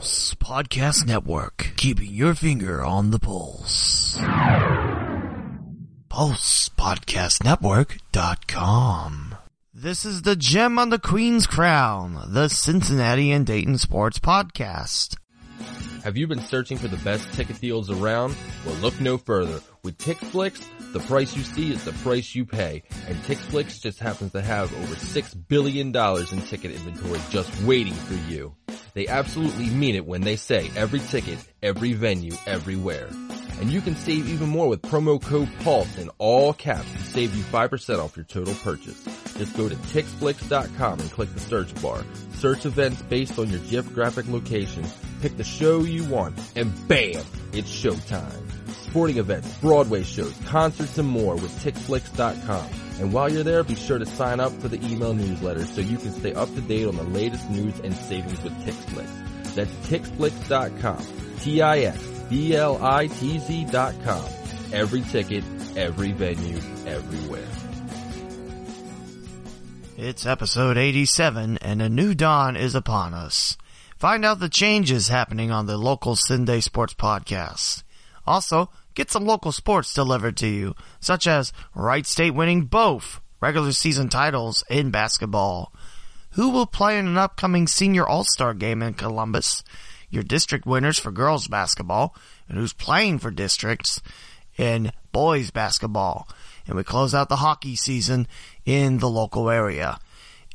Pulse Podcast Network, keeping your finger on the pulse. PulsePodcastNetwork.com. This is the gem on the Queen's Crown, the Cincinnati and Dayton Sports Podcast. Have you been searching for the best ticket deals around? Well, look no further. With TixBlitz, the price you see is the price you pay. And TixBlitz just happens to have over $6 billion in ticket inventory just waiting for you. They absolutely mean it when they say every ticket, every venue, everywhere. And you can save even more with promo code PULSE in all caps to save you 5% off your total purchase. Just go to TixBlitz.com and click the search bar. Search events based on your geographic location, pick the show you want, and bam, it's showtime. Sporting events, Broadway shows, concerts, and more with TixBlitz.com. And while you're there, be sure to sign up for the email newsletter so you can stay up to date on the latest news and savings with TixBlitz. That's TixBlitz.com. T-I-X-B-L-I-T-Z.com. Every ticket, every venue, everywhere. It's episode 87 and a new dawn is upon us. Find out the changes happening on the local Cin-Day Sports Podcast. Also, get some local sports delivered to you, such as Wright State winning both regular season titles in basketball. Who will play in an upcoming senior all-star game in Columbus? Your district winners for girls basketball, and who's playing for districts in boys basketball. And we close out the hockey season in the local area.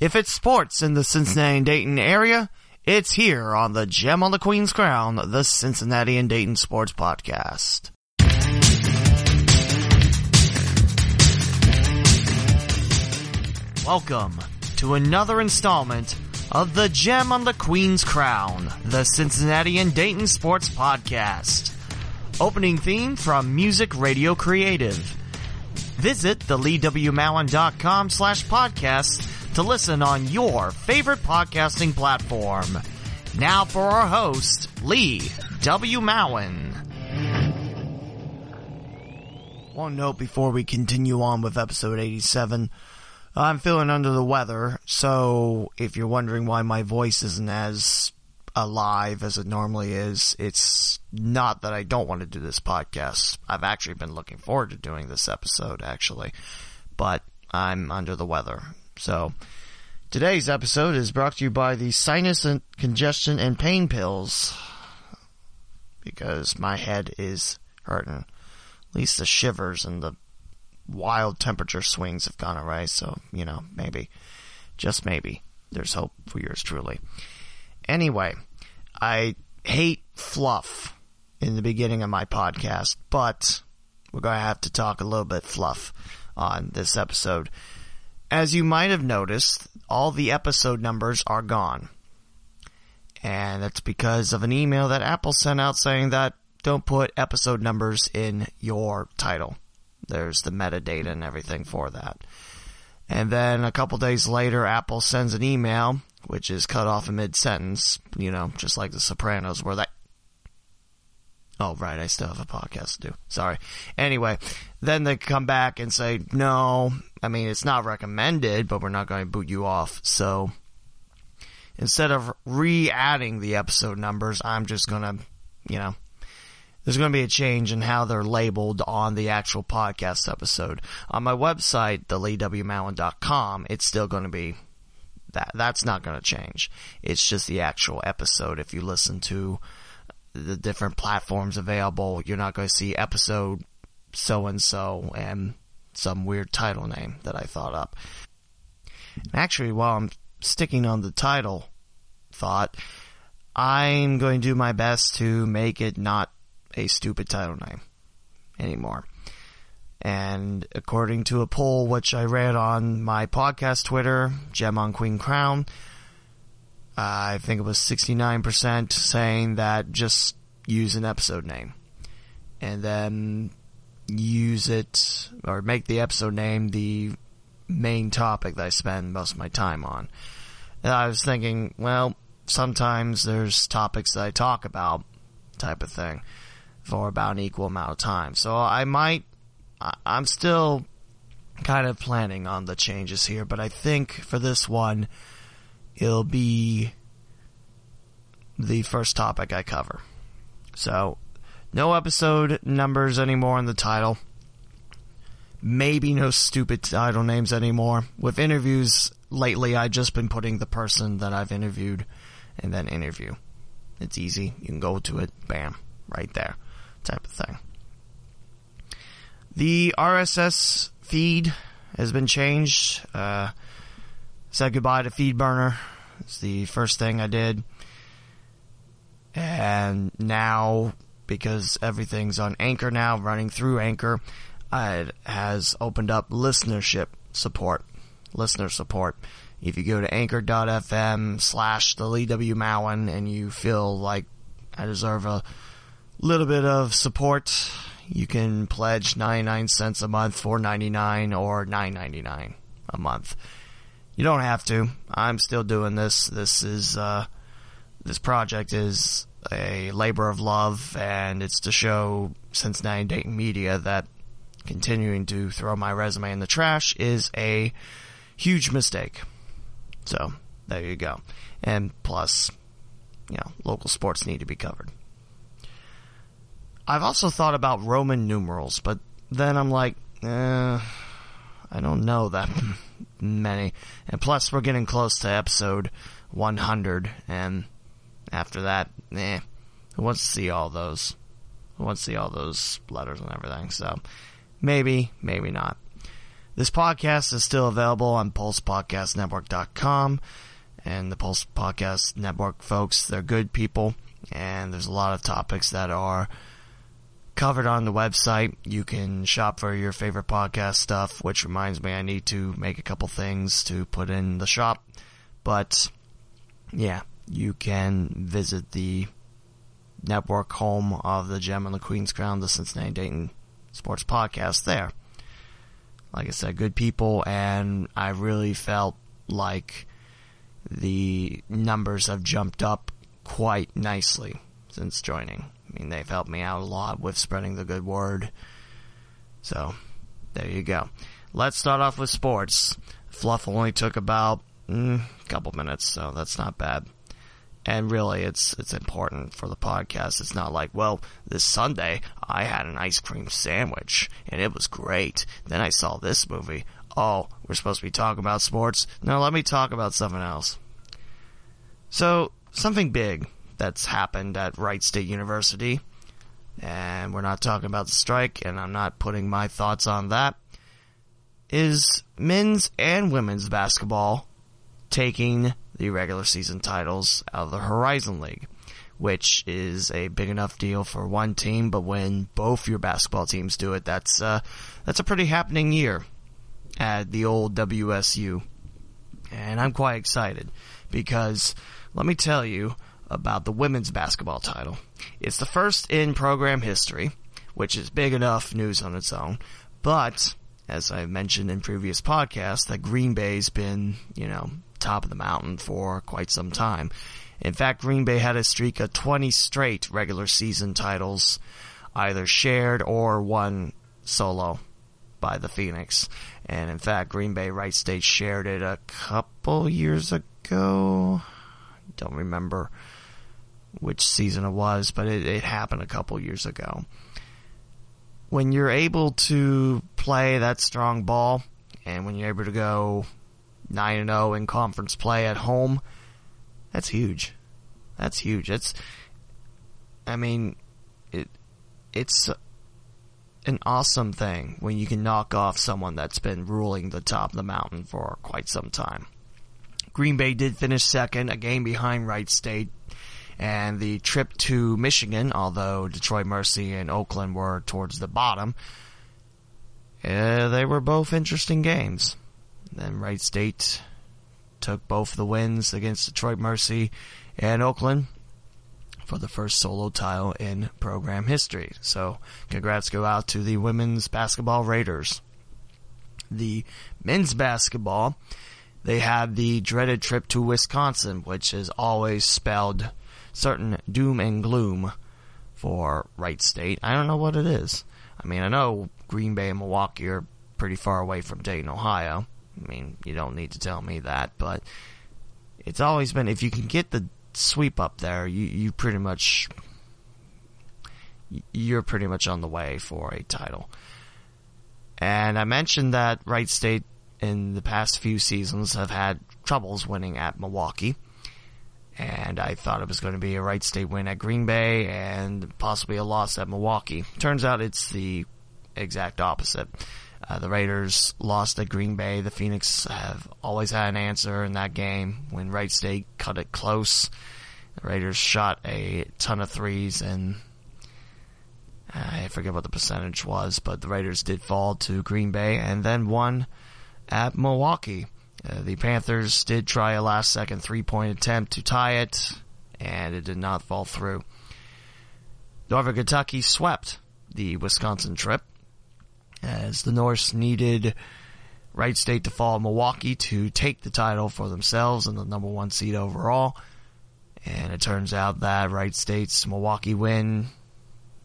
If it's sports in the Cincinnati and Dayton area, it's here on the Gem on the Queen's Crown, the Cincinnati and Dayton Sports Podcast. Welcome to another installment of the Gem on the Queen's Crown, the Cincinnati and Dayton Sports Podcast. Opening theme from Music Radio Creative. Visit the leewmowen.com slash podcast to listen on your favorite podcasting platform. Now for our host, Lee W. Mowen. One note before we continue on with episode 87. I'm feeling under the weather, so if you're wondering why my voice isn't as alive as it normally is, it's not that I don't want to do this podcast. I've actually been looking forward to doing this episode, actually, but I'm under the weather. So, today's episode is brought to you by the sinus and congestion and pain pills, because my head is hurting. At least the shivers and the wild temperature swings have gone away, so, you know, maybe, just maybe, there's hope for yours truly. Anyway, I hate fluff in the beginning of my podcast, but we're going to have to talk a little bit fluff on this episode. As you might have noticed, all the episode numbers are gone. And that's because of an email that Apple sent out saying that don't put episode numbers in your title. There's the metadata and everything for that. And then a couple days later, Apple sends an email, which is cut off in mid sentence, you know, just like The Sopranos, where that. Oh, right, I still have a podcast to do. Sorry. Anyway, then they come back and say, no, I mean, it's not recommended, but we're not going to boot you off. So instead of re adding the episode numbers, I'm just going to, you know, there's going to be a change in how they're labeled on the actual podcast episode. On my website, theleewmowen.com, it's still going to be that. That's not going to change. It's just the actual episode. If you listen to the different platforms available, you're not going to see episode so and so and some weird title name that I thought up. Actually, while I'm sticking on the title thought, I'm going to do my best to make it not a stupid title name anymore. And according to a poll which I read on my podcast Twitter, Gem on Queen Crown, I think it was 69% saying that just use an episode name. And then use it, or make the episode name the main topic that I spend most of my time on. And I was thinking, well, sometimes there's topics that I talk about, type of thing for about an equal amount of time. So I might, I'm still kind of planning on the changes here, but I think for this one, it'll be the first topic I cover. So, no episode numbers anymore in the title. Maybe no stupid title names anymore. With interviews lately, I've just been putting the person that I've interviewed and then interview. It's easy. You can go to it, bam, right there, type of thing. The RSS feed has been changed. Uh, said goodbye to FeedBurner. It's the first thing I did. And now, because everything's on Anchor now, running through Anchor, it has opened up listenership support, listener support. If you go to anchor.fm slash the Lee W. Mowen and you feel like I deserve a little bit of support, you can pledge 99 cents a month, 4.99 or 9.99 a month. You don't have to. I'm still doing this. This is uh, this project is a labor of love, and it's to show Cincinnati Dayton media that continuing to throw my resume in the trash is a huge mistake. So there you go. And plus, you know, local sports need to be covered. I've also thought about Roman numerals, but then I'm like, eh, I don't know that many. And plus, we're getting close to episode 100, and after that, eh, who wants to see all those? Who wants to see all those letters and everything? So, maybe, maybe not. This podcast is still available on PulsePodcastNetwork.com. And the Pulse Podcast Network folks, they're good people. And there's a lot of topics that are covered on the website. You can shop for your favorite podcast stuff, which reminds me I need to make a couple things to put in the shop. But yeah, you can visit the network home of the Gem and the Queen's Crown, the Cincinnati Dayton Sports Podcast there. Like I said, good people, and I really felt like the numbers have jumped up quite nicely since joining. I mean, they've helped me out a lot with spreading the good word. So, there you go. Let's start off with sports. Fluff only took about mm, a couple minutes, so that's not bad. And really, it's it's important for the podcast. It's not like, well, this Sunday I had an ice cream sandwich and it was great. Then I saw this movie. Oh, we're supposed to be talking about sports. No, let me talk about something else. So, something big that's happened at Wright State University. And we're not talking about the strike, and I'm not putting my thoughts on that. Is men's and women's basketball taking the regular season titles out of the Horizon League, which is a big enough deal for one team, but when both your basketball teams do it, that's uh, that's a pretty happening year at the old WSU. And I'm quite excited because let me tell you, about the women's basketball title. It's the first in program history, which is big enough news on its own, but as I mentioned in previous podcasts, that Green Bay's been, you know, top of the mountain for quite some time. In fact, Green Bay had a streak of 20 straight regular season titles, either shared or won solo by the Phoenix. And in fact, Green Bay Wright State shared it a couple years ago. Don't remember which season it was, but it, it happened a couple years ago. When you're able to play that strong ball, and when you're able to go 9 and 0 in conference play at home, that's huge. That's huge. It's, I mean, it, it's an awesome thing when you can knock off someone that's been ruling the top of the mountain for quite some time. Green Bay did finish second, a game behind Wright State, and the trip to Michigan, although Detroit Mercy and Oakland were towards the bottom, uh, they were both interesting games. Then Wright State took both the wins against Detroit Mercy and Oakland for the first solo title in program history. So, congrats go out to the women's basketball Raiders. The men's basketball, they had the dreaded trip to Wisconsin, which is always spelled certain doom and gloom for Wright State. I don't know what it is. I mean, I know Green Bay and Milwaukee are pretty far away from Dayton, Ohio. I mean, you don't need to tell me that, but it's always been if you can get the sweep up there, you you pretty much you're pretty much on the way for a title. And I mentioned that Wright State in the past few seasons have had troubles winning at Milwaukee. And I thought it was going to be a Wright State win at Green Bay and possibly a loss at Milwaukee. Turns out it's the exact opposite. Uh, the Raiders lost at Green Bay. The Phoenix have always had an answer in that game when Wright State cut it close. The Raiders shot a ton of threes and I forget what the percentage was, but the Raiders did fall to Green Bay and then won at Milwaukee. Uh, the Panthers did try a last second three point attempt to tie it, and it did not fall through. Northern Kentucky swept the Wisconsin trip as the Norse needed Wright State to fall Milwaukee to take the title for themselves and the number one seed overall. And it turns out that Wright State's Milwaukee win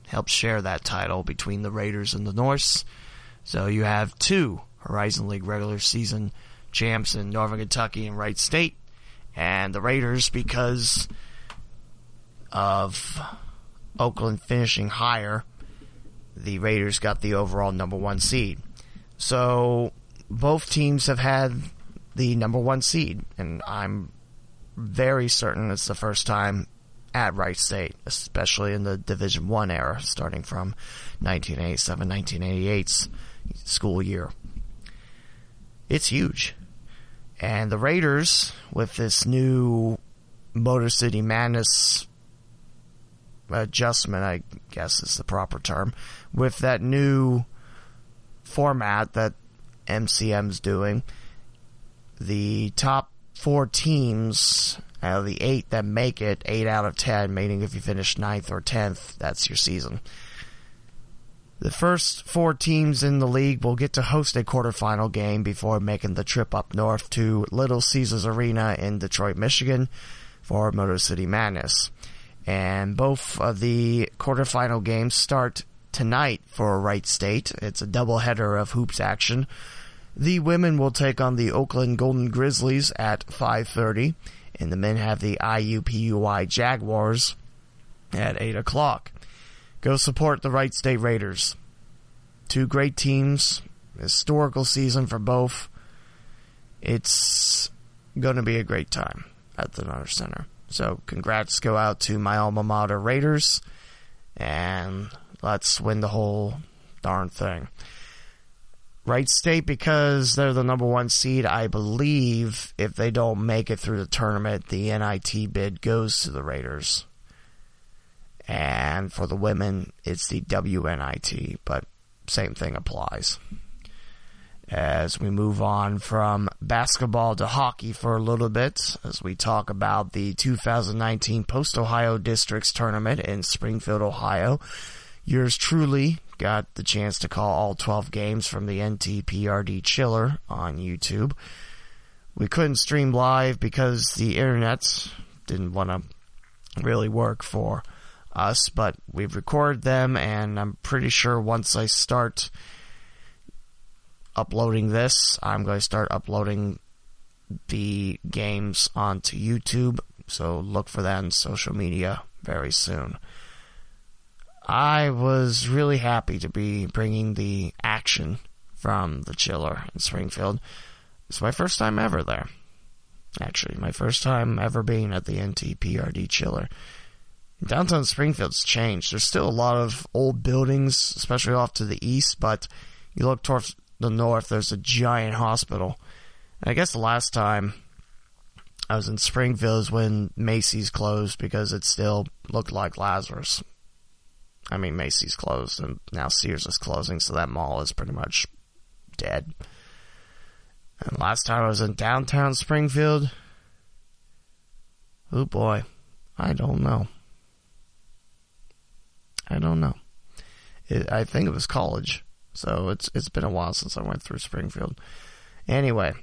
helped share that title between the Raiders and the Norse. So you have two Horizon League regular season champs in Northern Kentucky and Wright State, and the Raiders because of Oakland finishing higher, the Raiders got the overall number one seed. So both teams have had the number one seed, and I'm very certain it's the first time at Wright State, especially in the Division One era, starting from 1987, 1988's school year. It's huge. And the Raiders, with this new Motor City Madness adjustment, I guess is the proper term, with that new format that MCM's doing, the top four teams out of the eight that make it, eight out of ten, meaning if you finish ninth or tenth, that's your season. The first four teams in the league will get to host a quarterfinal game before making the trip up north to Little Caesars Arena in Detroit, Michigan for Motor City Madness. And both of the quarterfinal games start tonight for Wright State. It's a doubleheader of hoops action. The women will take on the Oakland Golden Grizzlies at 5:30, and the men have the IUPUI Jaguars at 8 o'clock. Go support the Wright State Raiders. Two great teams, historical season for both. It's going to be a great time at the Nutter Center. So congrats go out to my alma mater Raiders, and let's win the whole darn thing. Wright State, because they're the number one seed, I believe if they don't make it through the tournament, the NIT bid goes to the Raiders. And for the women, it's the WNIT, but same thing applies. As we move on from basketball to hockey for a little bit, as we talk about the 2019 Post Ohio Districts Tournament in Springfield, Ohio. Yours truly got the chance to call all 12 games from the NTPRD chiller on YouTube. We couldn't stream live because the internet didn't want to really work for us, but we've recorded them, and I'm pretty sure once I start uploading this, I'm going to start uploading the games onto YouTube. So look for that in social media very soon. I was really happy to be bringing the action from the chiller in Springfield. It's my first time ever there. Actually, my first time ever being at the NTPRD chiller. Downtown Springfield's changed. There's still a lot of old buildings, especially off to the east, but you look towards the north, there's a giant hospital. And I guess the last time I was in Springfield is when Macy's closed because it still looked like Lazarus. I mean, Macy's closed and now Sears is closing, so that mall is pretty much dead. And last time I was in downtown Springfield, oh boy, I don't know. I don't know. It, I think it was college, so it's it's been a while since I went through Springfield. Anyway,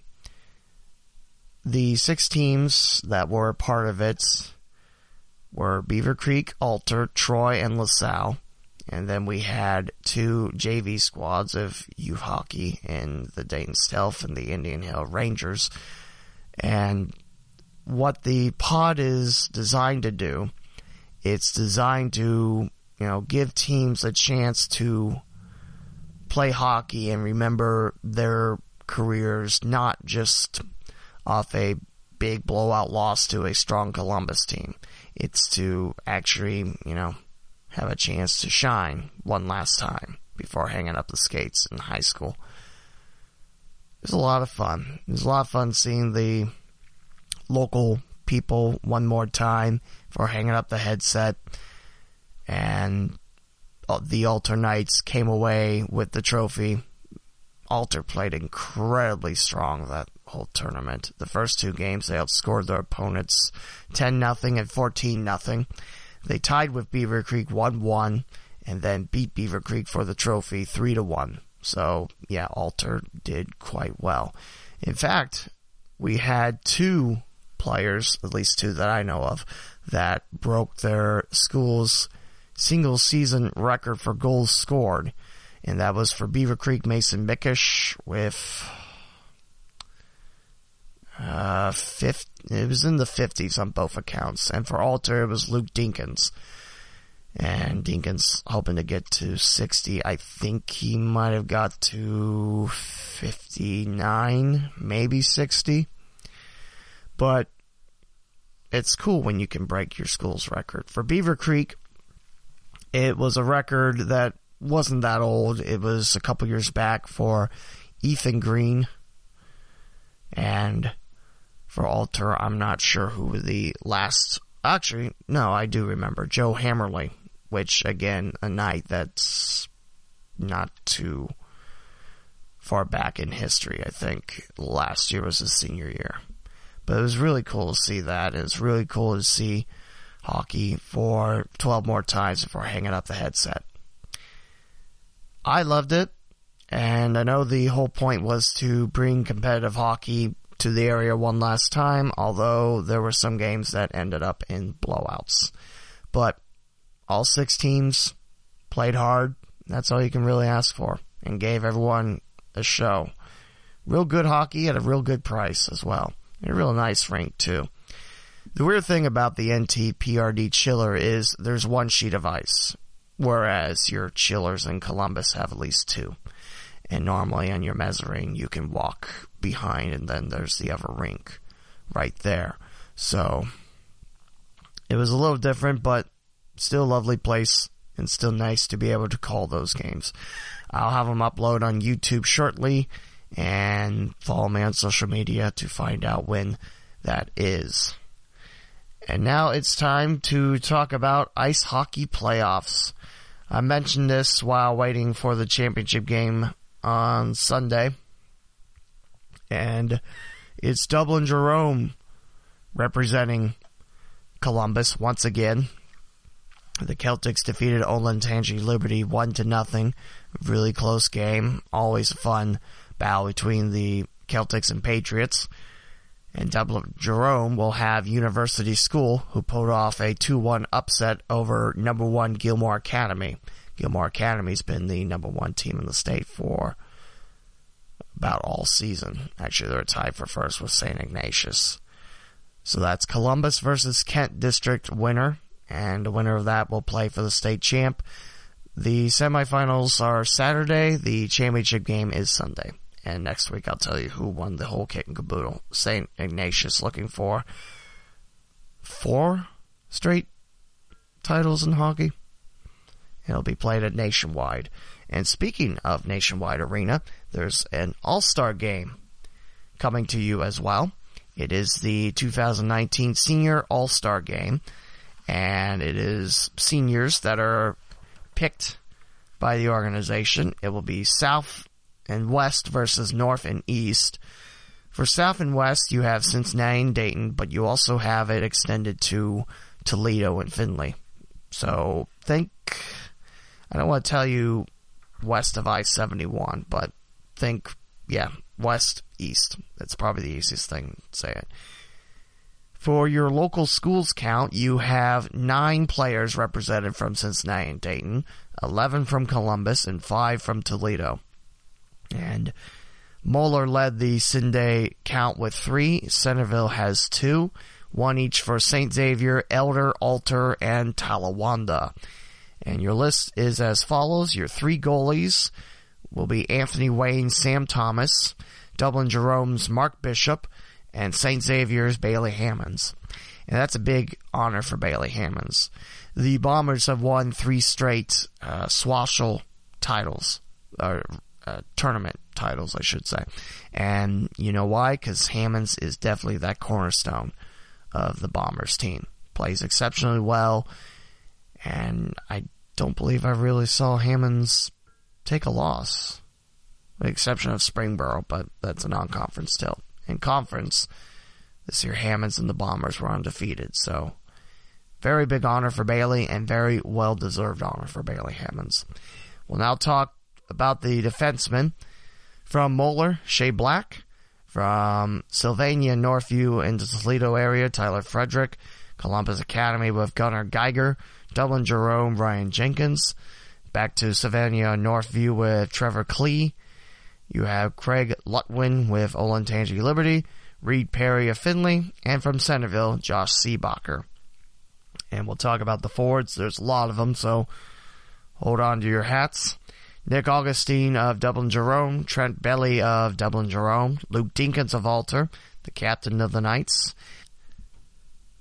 the six teams that were part of it were Beaver Creek, Alter, Troy, and LaSalle. And then we had two JV squads of youth hockey in the Dayton Stealth and the Indian Hill Rangers. And what the pod is designed to do, it's designed to, you know, give teams a chance to play hockey and remember their careers not just off a big blowout loss to a strong Columbus team. It's to actually, you know, have a chance to shine one last time before hanging up the skates in high school. It was a lot of fun. It was a lot of fun seeing the local people one more time for hanging up the headset. And uh, the Alter Knights came away with the trophy. Alter played incredibly strong that whole tournament. The first two games they outscored their opponents 10 nothing and 14 nothing. They tied with Beaver Creek 1-1 and then beat Beaver Creek for the trophy 3 to 1. So, yeah, Alter did quite well. In fact, we had two players, at least two that I know of, that broke their school's single season record for goals scored. And that was for Beaver Creek Mason Mickish with uh, fifth, it was in the 50s on both accounts. And for Alter, it was Luke Dinkins. And Dinkins hoping to get to 60. I think he might have got to 59, maybe 60. But it's cool when you can break your school's record. For Beaver Creek, it was a record that wasn't that old. It was a couple years back for Ethan Green. And for Alter, I'm not sure who the last. Actually, no, I do remember Joe Hammerly, which again, a night that's not too far back in history. I think last year was his senior year, but it was really cool to see that. It was really cool to see hockey for 12 more times before hanging up the headset. I loved it, and I know the whole point was to bring competitive hockey to the area one last time, although there were some games that ended up in blowouts. But all six teams played hard. That's all you can really ask for, and gave everyone a show. Real good hockey at a real good price as well. A real nice rink too. The weird thing about the NT PRD chiller is there's one sheet of ice, whereas your chillers in Columbus have at least two. And normally on your measuring, you can walk behind and then there's the other rink right there. So it was a little different, but still a lovely place and still nice to be able to call those games. I'll have them upload on YouTube shortly and follow me on social media to find out when that is. And now it's time to talk about ice hockey playoffs. I mentioned this while waiting for the championship game on Sunday. And it's Dublin Jerome representing Columbus once again. The Celtics defeated Olentangy Liberty one to nothing. Really close game. Always fun battle between the Celtics and Patriots. And Dublin Jerome will have University School, who pulled off a 2-1 upset over number one Gilmour Academy. Gilmour Academy's been the number one team in the state for about all season. Actually, they're tied for first with St. Ignatius. So that's Columbus versus Kent District winner, and the winner of that will play for the state champ. The semifinals are Saturday, the championship game is Sunday. And next week I'll tell you who won the whole kit and caboodle. St. Ignatius looking for four straight titles in hockey. It'll be played at Nationwide. And speaking of Nationwide Arena, there's an All-Star game coming to you as well. It is the 2019 Senior All-Star Game, and it is seniors that are picked by the organization. It will be South and West versus North and East. For South and West, you have Cincinnati and Dayton, but you also have it extended to Toledo and Findlay. So think, I don't want to tell you west of I-71, but think, yeah, west, east. That's probably the easiest thing to say it. For your local schools count, you have nine players represented from Cincinnati and Dayton, 11 from Columbus, and 5 from Toledo. And Moeller led the Cin-Day count with 3, Centerville has 2, one each for St. Xavier, Elder, Alter, and Talawanda. And your list is as follows. Your three goalies will be Anthony Wayne, Sam Thomas, Dublin Jerome's Mark Bishop, and St. Xavier's Bailey Hammonds. And that's a big honor for Bailey Hammonds. The Bombers have won three straight uh, Swashel titles, or uh, tournament titles, I should say. And you know why? Because Hammonds is definitely that cornerstone of the Bombers team. Plays exceptionally well, and I don't believe I really saw Hammonds take a loss, with the exception of Springboro, but that's a non-conference still. In conference, this year Hammonds and the Bombers were undefeated, so very big honor for Bailey and very well deserved honor for Bailey Hammonds. We'll now talk about the defensemen from Moeller, Shea Black, from Sylvania, Northview, and the Toledo area, Tyler Frederick, Columbus Academy with Gunnar Geiger, Dublin Jerome, Ryan Jenkins, back to Sylvania, Northview with Trevor Klee. You have Craig Lutwin with Olentangy Liberty, Reed Perry of Findlay, and from Centerville, Josh Seebacher. And we'll talk about the forwards. There's a lot of them, so hold on to your hats. Nick Augustine of Dublin Jerome, Trent Belly of Dublin Jerome, Luke Dinkins of Alter, the captain of the Knights,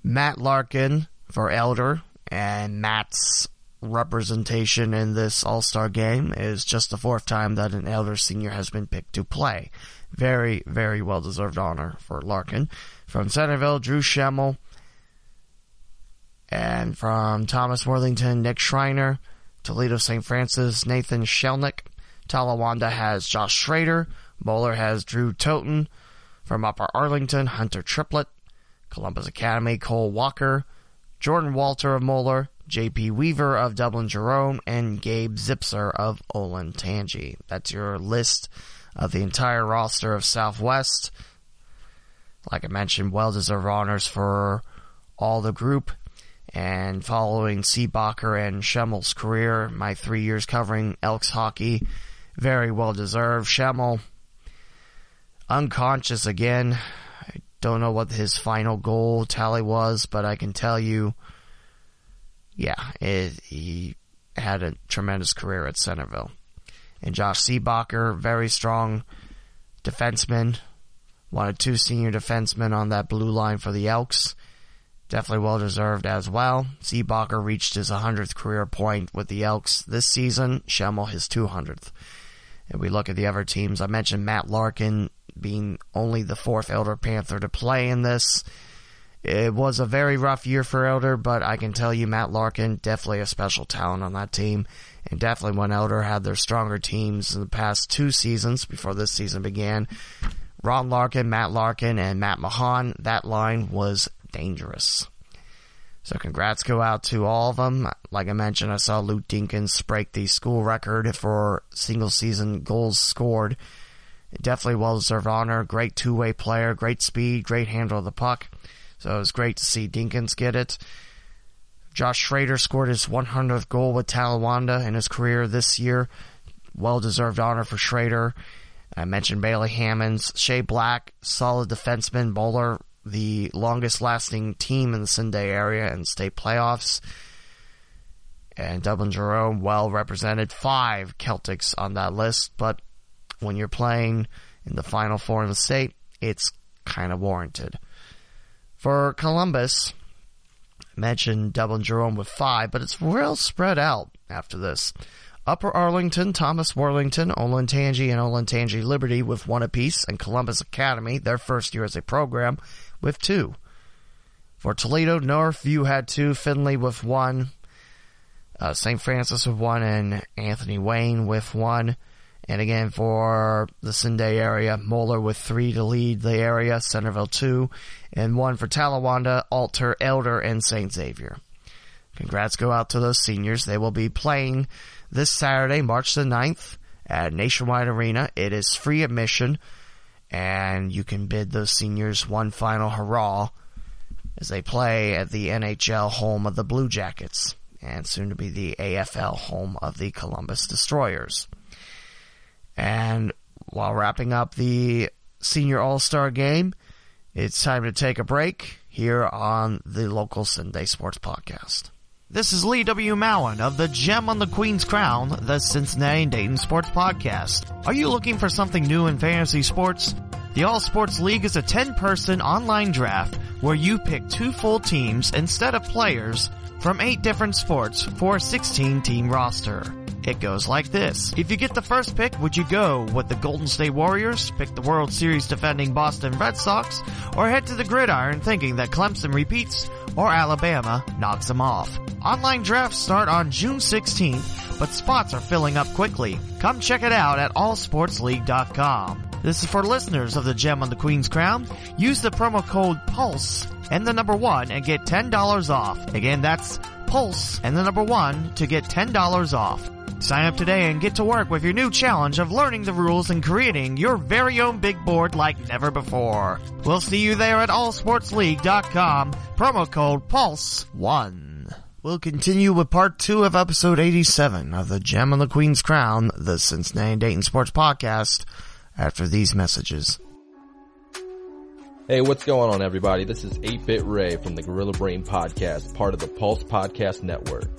Matt Larkin for Elder, and Matt's representation in this All Star game is just the fourth time that an Elder senior has been picked to play. Very, very well deserved honor for Larkin. From Centerville, Drew Schemmel, and from Thomas Worthington, Nick Schreiner, Toledo St. Francis, Nathan Shelnick. Talawanda has Josh Schrader. Moeller has Drew Toten. From Upper Arlington, Hunter Triplett. Columbus Academy, Cole Walker. Jordan Walter of Moeller. JP Weaver of Dublin Jerome. And Gabe Zipser of Olentangy. That's your list of the entire roster of Southwest. Like I mentioned, well deserved honors for all the group. And following Seebacher and Schemmel's career, my three years covering Elks hockey, very well deserved. Schemmel, unconscious again. I don't know what his final goal tally was, but I can tell you, yeah, it, he had a tremendous career at Centerville. And Josh Seebacher, very strong defenseman, one of two senior defensemen on that blue line for the Elks. Definitely well deserved as well. Seebacher reached his 100th career point with the Elks this season. Schemmel his 200th. And we look at the other teams. I mentioned Matt Larkin being only the fourth Elder Panther to play in this. It was a very rough year for Elder, but I can tell you Matt Larkin, definitely a special talent on that team. And definitely when Elder had their stronger teams in the past two seasons before this season began. Ron Larkin, Matt Larkin, and Matt Mahan, that line was dangerous. So congrats go out to all of them. Like I mentioned, I saw Luke Dinkins break the school record for single season goals scored. Definitely well deserved honor. Great two way player, great speed, great handle of the puck. So it was great to see Dinkins get it. Josh Schrader scored his 100th goal with Talawanda in his career this year. Well deserved honor for Schrader. I mentioned Bailey Hammonds, Shea Black, solid defenseman, Moeller, the longest lasting team in the Cin-Day area and state playoffs. And Dublin Jerome, well represented. Five Celtics on that list, but when you're playing in the final four in the state, it's kind of warranted. For Columbus, I mentioned Dublin Jerome with five, but it's real spread out after this. Upper Arlington, Thomas Worthington, Olentangy, and Olentangy Liberty with one apiece, and Columbus Academy, their first year as a program, with two. For Toledo, Northview had two, Findlay with one, uh, St. Francis with one, and Anthony Wayne with one. And again, for the Cin-Day area, Moeller with three to lead the area, Centerville two, and one for Talawanda, Alter, Elder, and St. Xavier. Congrats go out to those seniors. They will be playing this Saturday, March the 9th at Nationwide Arena. It is free admission and you can bid those seniors one final hurrah as they play at the NHL home of the Blue Jackets and soon to be the AFL home of the Columbus Destroyers. And while wrapping up the senior all-star game, It's time to take a break here on the local Cin-Day Sports Podcast. This is Lee W. Mowen of the Gem on the Queen's Crown, the Cincinnati Dayton Sports Podcast. Are you looking for something new in fantasy sports? The All Sports League is a 10 person online draft where you pick two full teams instead of players from eight different sports for a 16 team roster. It goes like this. If you get the first pick, would you go with the Golden State Warriors, pick the World Series defending Boston Red Sox, or head to the gridiron thinking that Clemson repeats or Alabama knocks them off? Online drafts start on June 16th, but spots are filling up quickly. Come check it out at allsportsleague.com. This is for listeners of the Gem on the Queen's Crown. Use the promo code PULSE and the number one and get $10 off. Again, that's PULSE and the number one to get $10 off. Sign up today and get to work with your new challenge of learning the rules and creating your very own big board like never before. We'll see you there at allsportsleague.com. Promo code PULSE1. We'll continue with part two of episode 87 of the Gem on the Queen's Crown, the Cincinnati Dayton Sports Podcast, after these messages. Hey, what's going on everybody? This is 8-Bit Ray from the Gorilla Brain Podcast, part of the Pulse Podcast Network.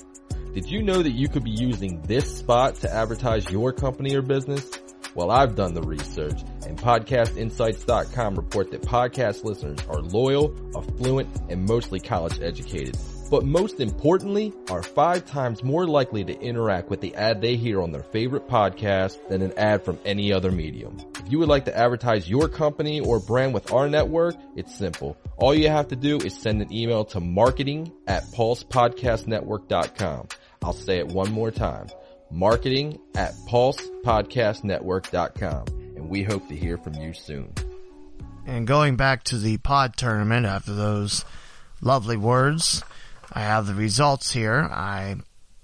Did you know that you could be using this spot to advertise your company or business? Well, I've done the research and podcastinsights.com report that podcast listeners are loyal, affluent, and mostly college educated. But most importantly, are five times more likely to interact with the ad they hear on their favorite podcast than an ad from any other medium. If you would like to advertise your company or brand with our network, it's simple. All you have to do is send an email to marketing at pulsepodcastnetwork.com. I'll say it one more time. Marketing at pulsepodcastnetwork.com. And we hope to hear from you soon. And going back to the pod tournament after those lovely words, I have the results here. I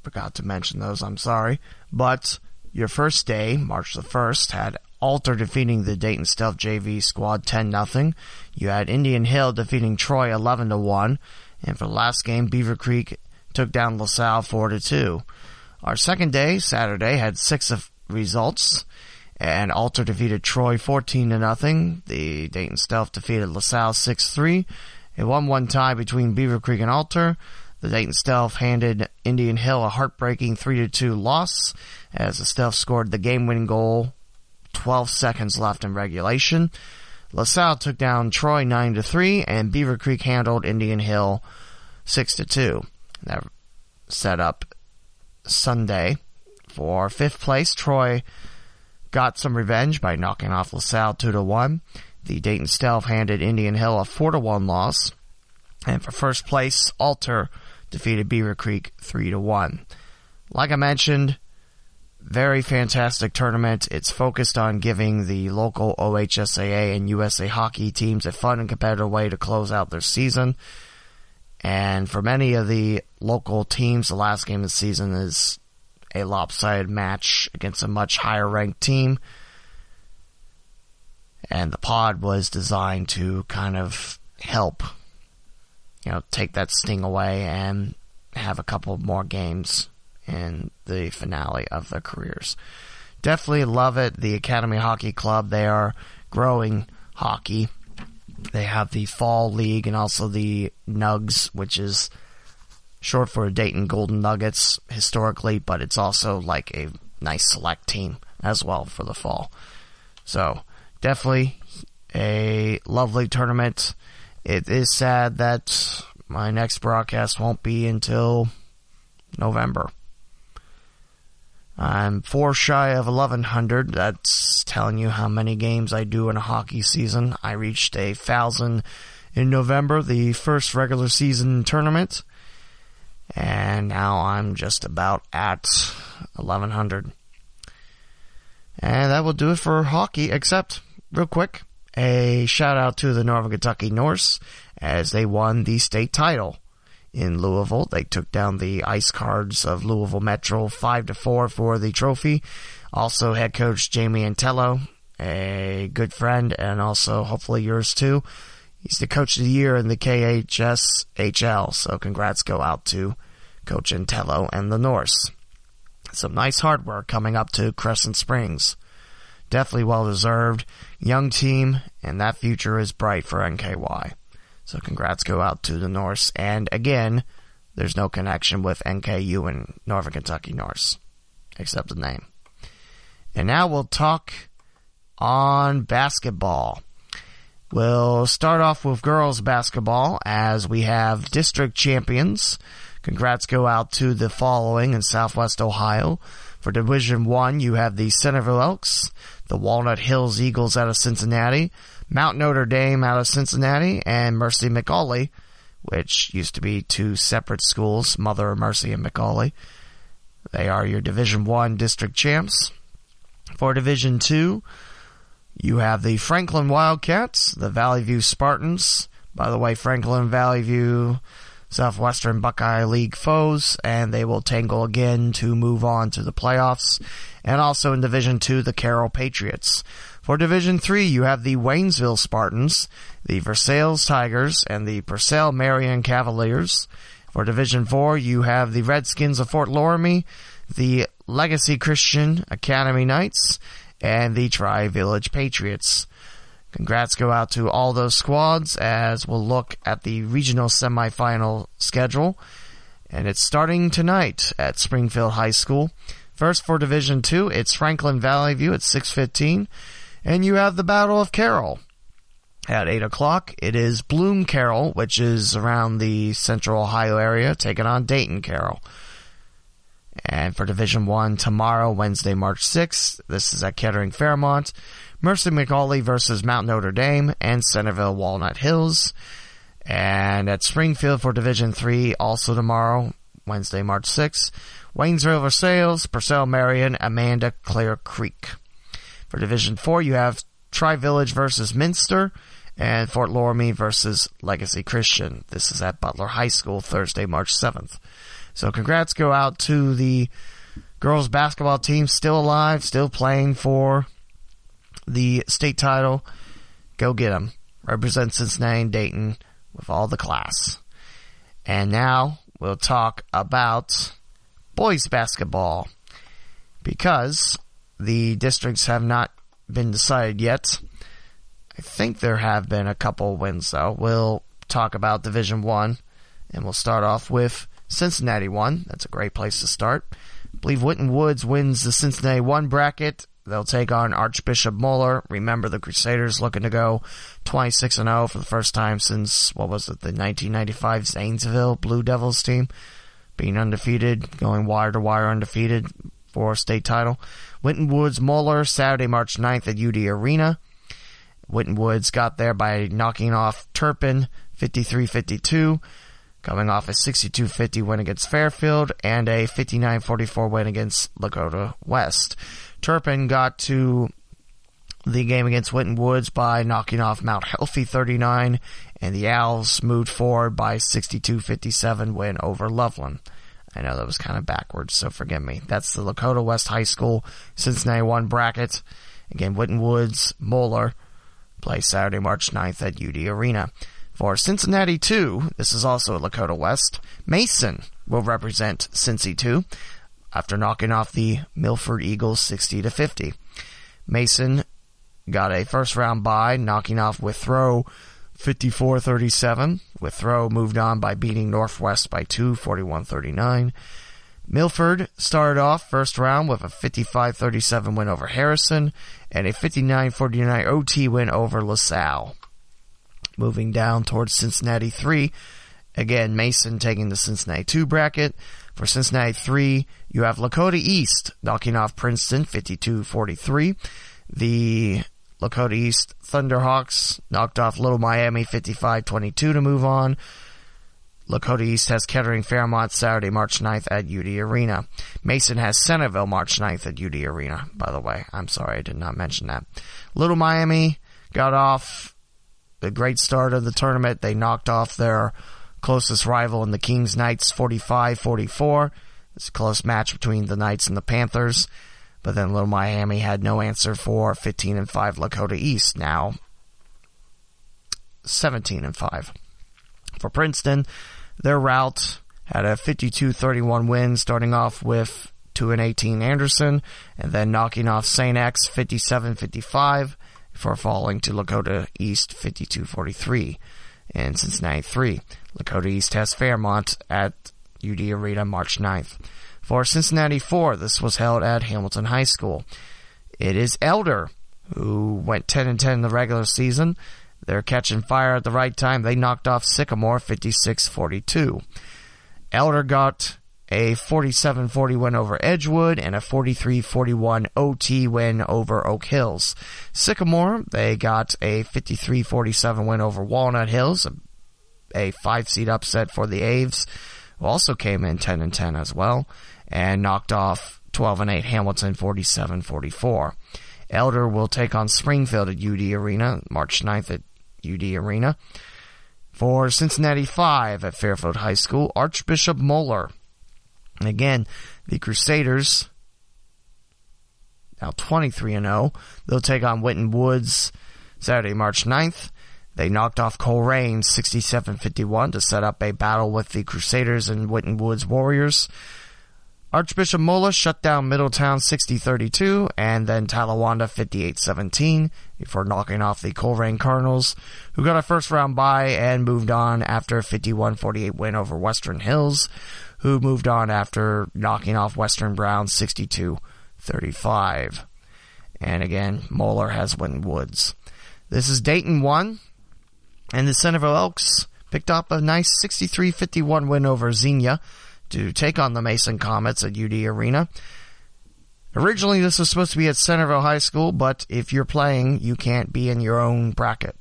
forgot to mention those, I'm sorry. But your first day, March the 1st, had Alter defeating the Dayton Stealth JV squad 10 0. You had Indian Hill defeating Troy 11 1. And for the last game, Beaver Creek took down LaSalle 4 2. Our second day, Saturday, had six of results. And Alter defeated Troy 14 0. The Dayton Stealth defeated LaSalle 6 3. A 1-1 tie between Beaver Creek and Alter. The Dayton Stealth handed Indian Hill a heartbreaking 3-2 loss as the Stealth scored the game-winning goal 12 seconds left in regulation. LaSalle took down Troy 9-3 and Beaver Creek handled Indian Hill 6-2. That set up Sunday for fifth place. Troy got some revenge by knocking off LaSalle 2-1. The Dayton Stealth handed Indian Hill a 4 1 loss. And for first place, Alter defeated Beaver Creek 3 to 1. Like I mentioned, very fantastic tournament. It's focused on giving the local OHSAA and USA hockey teams a fun and competitive way to close out their season. And for many of the local teams, the last game of the season is a lopsided match against a much higher ranked team and the pod was designed to kind of help, you know, take that sting away and have a couple more games in the finale of their careers. Definitely love it. The Academy Hockey Club, they are growing hockey. They have the Fall League and also the Nugs, which is short for Dayton Golden Nuggets historically, but it's also like a nice select team as well for the fall. So, definitely a lovely tournament. It is sad that my next broadcast won't be until November. I'm four shy of 1100. That's telling you how many games I do in a hockey season. I reached a thousand in November, the first regular season tournament. And now I'm just about at 1100. And that will do it for hockey, except real quick, a shout out to the Northern Kentucky Norse as they won the state title in Louisville. They took down the Ice Cards of Louisville Metro 5 to 4 for the trophy. Also head coach Jamie Antello, a good friend and also hopefully yours too. He's the coach of the year in the KHSHL. So congrats go out to Coach Antello and the Norse. Some nice hard work coming up to Crescent Springs. Definitely well deserved. Young team, and that future is bright for NKY. So congrats go out to the Norse. And again, there's no connection with NKU and Northern Kentucky Norse, except the name. And now we'll talk on basketball. We'll start off with girls basketball as we have district champions. Congrats go out to the following in Southwest Ohio. For Division 1, you have the Centerville Elks, the Walnut Hills Eagles out of Cincinnati, Mount Notre Dame out of Cincinnati, and Mercy McAuley, which used to be two separate schools, Mother Mercy and McAuley. They are your Division 1 district champs. For Division 2, you have the Franklin Wildcats, the Valley View Spartans. By the way, Franklin Valley View, Southwestern Buckeye League foes, and they will tangle again to move on to the playoffs. And also in Division 2, the Carroll Patriots. For Division 3, you have the Waynesville Spartans, the Versailles Tigers, and the Purcell Marion Cavaliers. For Division 4, you have the Redskins of Fort Loramie, the Legacy Christian Academy Knights, and the Tri Village Patriots. Congrats go out to all those squads as we'll look at the regional semifinal schedule. And it's starting tonight at Springfield High School. First for Division 2, it's Franklin Valley View at 615. And you have the Battle of Carroll. At 8 o'clock, it is Bloom Carroll, which is around the central Ohio area, taking on Dayton Carroll. And for Division 1 tomorrow, Wednesday, March 6th, this is at Kettering Fairmont. Mercy McAuley versus Mount Notre Dame and Centerville Walnut Hills. And at Springfield for Division 3, also tomorrow, Wednesday, March 6th, Waynesville Versailles, Purcell Marion, Amanda Clear Creek. For Division 4, you have Tri Village versus Minster and Fort Loramie versus Legacy Christian. This is at Butler High School Thursday, March 7th. So congrats go out to the girls basketball team still alive, still playing for the state title. Go get them. Represent Cincinnati and Dayton with all the class. And now we'll talk about boys basketball because the districts have not been decided yet. I think there have been a couple wins though. We'll talk about Division 1 and we'll start off with Cincinnati 1. That's a great place to start. I believe Winton Woods wins the Cincinnati 1 bracket. They'll take on Archbishop Moeller. Remember the Crusaders looking to go 26 and 0 for the first time since what was it, the 1995 Zanesville Blue Devils team being undefeated, going wire to wire undefeated for a state title. Winton Woods Moeller Saturday, March 9th at UD Arena. Winton Woods got there by knocking off Turpin 53-52 coming off a 62-50 win against Fairfield and a 59-44 win against Lakota West. Turpin got to the game against Winton Woods by knocking off Mount Healthy 39, and the Owls moved forward by 62-57 win over Loveland. I know that was kind of backwards, so forgive me. That's the Lakota West High School Cincinnati 1 bracket. Again, Winton Woods, Moeller play Saturday, March 9th at UD Arena. For Cincinnati 2, this is also at Lakota West, Mason will represent Cincy 2 after knocking off the Milford Eagles 60 to 50. Mason got a first round bye, knocking off Withrow 54-37. Withrow moved on by beating Northwest by 2, 41-39. Milford started off first round with a 55-37 win over Harrison and a 59-49 OT win over LaSalle. Moving down towards Cincinnati 3, again Mason taking the Cincinnati 2 bracket. For Cincinnati 3, you have Lakota East knocking off Princeton 52-43. The Lakota East Thunderhawks knocked off Little Miami 55-22 to move on. Lakota East has Kettering Fairmont Saturday, March 9th at UD Arena. Mason has Centerville March 9th at UD Arena, by the way. I'm sorry I did not mention that. Little Miami got off the great start of the tournament. They knocked off their closest rival in the Kings Knights 45-44. It's a close match between the Knights and the Panthers. But then Little Miami had no answer for 15 and 5 Lakota East. Now 17 and 5. For Princeton, their route had a 52-31 win, starting off with 2 and 18 Anderson, and then knocking off St. X 57-55 before falling to Lakota East 52-43 in Cincinnati 3. Lakota East has Fairmont at UD Arena March 9th. For Cincinnati 4, this was held at Hamilton High School. It is Elder, who went 10 and 10 in the regular season. They're catching fire at the right time. They knocked off Sycamore 56-42. Elder got a 47-40 win over Edgewood and a 43-41 OT win over Oak Hills. Sycamore, they got a 53-47 win over Walnut Hills, a five seed upset for the Aves, who also came in 10 and 10 as well, and knocked off 12 and 8 Hamilton 47-44. Elder will take on Springfield at UD Arena March 9th at UD Arena. For Cincinnati 5 at Fairfield High School, Archbishop Moeller. Again, the Crusaders, now 23 and 0, they'll take on Winton Woods Saturday, March 9th. They knocked off Colerain 67-51 to set up a battle with the Crusaders and Winton Woods Warriors. Archbishop Moeller shut down Middletown 60-32 and then Talawanda 58-17 before knocking off the Colerain Cardinals, who got a first round bye and moved on after a 51-48 win over Western Hills, who moved on after knocking off Western Brown 62-35. And again, Moeller has Winton Woods. This is Dayton 1, and the Centerville Elks picked up a nice 63-51 win over Xenia to take on the Mason Comets at UD Arena. Originally, this was supposed to be at Centerville High School, but if you're playing, you can't be in your own bracket.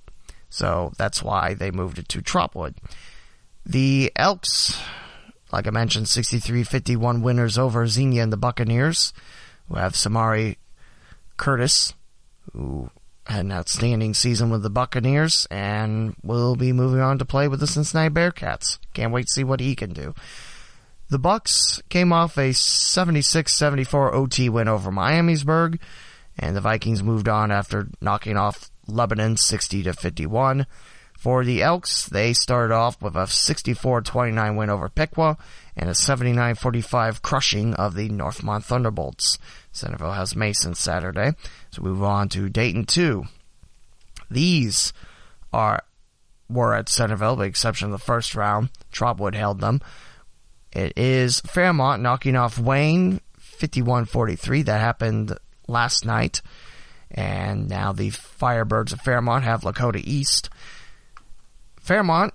So that's why they moved it to Trotwood. The Elks, like I mentioned, 63-51 winners over Xenia and the Buccaneers, who have Samari Curtis, who had an outstanding season with the Buccaneers and will be moving on to play with the Cincinnati Bearcats. Can't wait to see what he can do. The Bucks came off a 76-74 OT win over Miamisburg, and the Vikings moved on after knocking off Lebanon 60 to 51. For the Elks, they started off with a 64-29 win over Piqua and a 79-45 crushing of the Northmont Thunderbolts. Centerville has Mason Saturday. So we move on to Dayton 2. These are were at Centerville, with the exception of the first round. Trotwood held them. It is Fairmont knocking off Wayne 51-43. That happened last night. And now the Firebirds of Fairmont have Lakota East. Fairmont,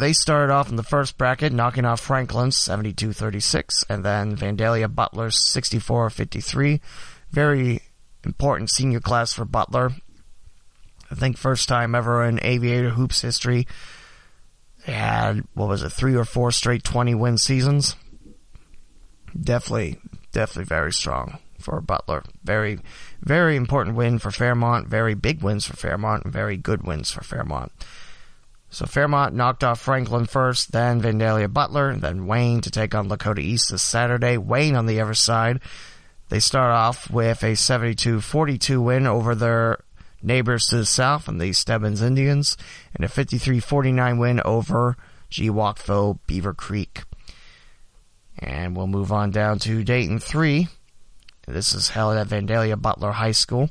they started off in the first bracket knocking off Franklin 72-36 and then Vandalia Butler 64-53. Very important senior class for Butler. I think first time ever in Aviator Hoops history they had, what was it, three or four straight 20 win seasons. Definitely, definitely very strong for Butler. Very, very important win for Fairmont. Very big wins for Fairmont. Very good wins for Fairmont. So Fairmont knocked off Franklin first, then Vandalia Butler, then Wayne to take on Lakota East this Saturday. Wayne on the other side. They start off with a 72-42 win over their neighbors to the south and the Stebbins Indians, and a 53-49 win over Geewokville Beaver Creek. And we'll move on down to Dayton 3. This is held at Vandalia Butler High School.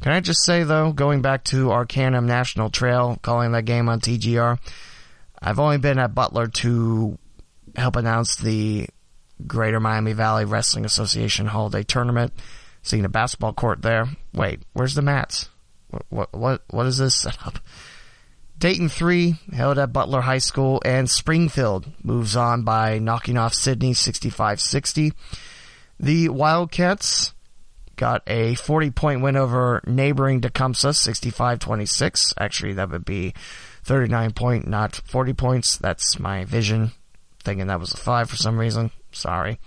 Can I just say though, going back to Arcanum National Trail, calling that game on TGR, I've only been at Butler to help announce the Greater Miami Valley Wrestling Association Holiday Tournament. Seeing a basketball court there. Wait, where's the mats? What what what is this setup? Dayton 3 held at Butler High School and Springfield moves on by knocking off Sidney 65-60. The Wildcats got a 40 point win over neighboring Tecumseh 65-26. Actually, that would be 39 point, not 40 points. That's my vision. Thinking that was a 5 for some reason. Sorry.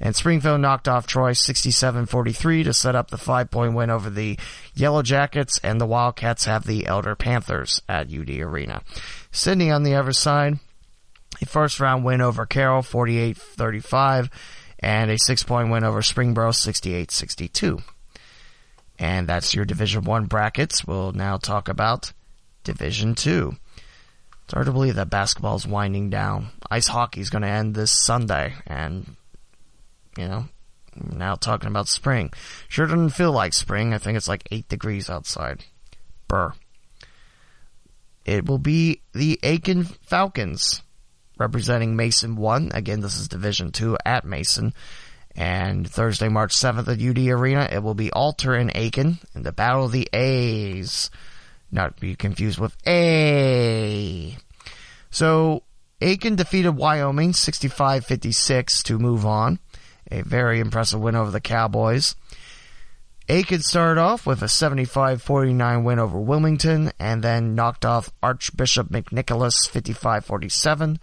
And Springfield knocked off Troy 67-43 to set up the five point win over the Yellow Jackets and the Wildcats have the Elder Panthers at UD Arena. Sidney on the other side, a first round win over Carroll 48-35 and a six point win over Springboro 68-62. And that's your Division 1 brackets. We'll now talk about Division 2. It's hard to believe that basketball is winding down. Ice hockey is going to end this Sunday, and you know, Now talking about spring. Sure doesn't feel like spring. I think it's like 8 degrees outside. Burr. It will be the Aiken Falcons representing Mason 1. Again, this is Division 2 at Mason. And Thursday, March 7th at UD Arena, it will be Alter and Aiken in the Battle of the A's. Not be confused with A. So, Aiken defeated Wyoming 65-56 to move on. A very impressive win over the Cowboys. Aiken started off with a 75-49 win over Wilmington and then knocked off Archbishop McNicholas 55-47.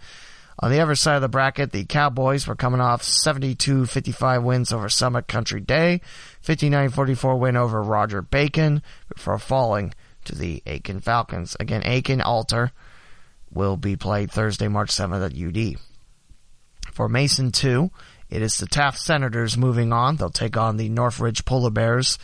On the other side of the bracket, the Cowboys were coming off 72-55 wins over Summit Country Day, 59-44 win over Roger Bacon before falling to the Aiken Falcons. Again, Aiken Alter will be played Thursday, March 7th at UD. For Mason 2, it is the Taft Senators moving on. They'll take on the Northridge Polar Bears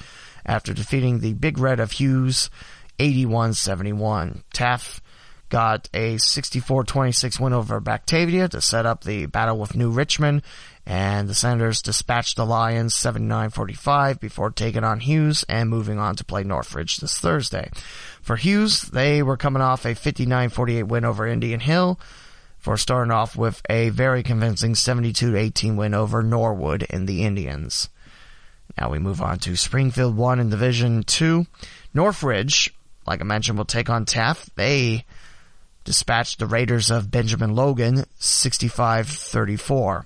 after defeating the Big Red of Hughes 81-71. Taft got a 64-26 win over Batavia to set up the battle with New Richmond, and the Senators dispatched the Lions 79-45 before taking on Hughes and moving on to play Northridge this Thursday. For Hughes, they were coming off a 59-48 win over Indian Hill, for starting off with a very convincing 72-18 win over Norwood and the Indians. Now we move on to Springfield 1 in Division 2. Northridge, like I mentioned, will take on Taft. They dispatched the Raiders of Benjamin Logan 65-34.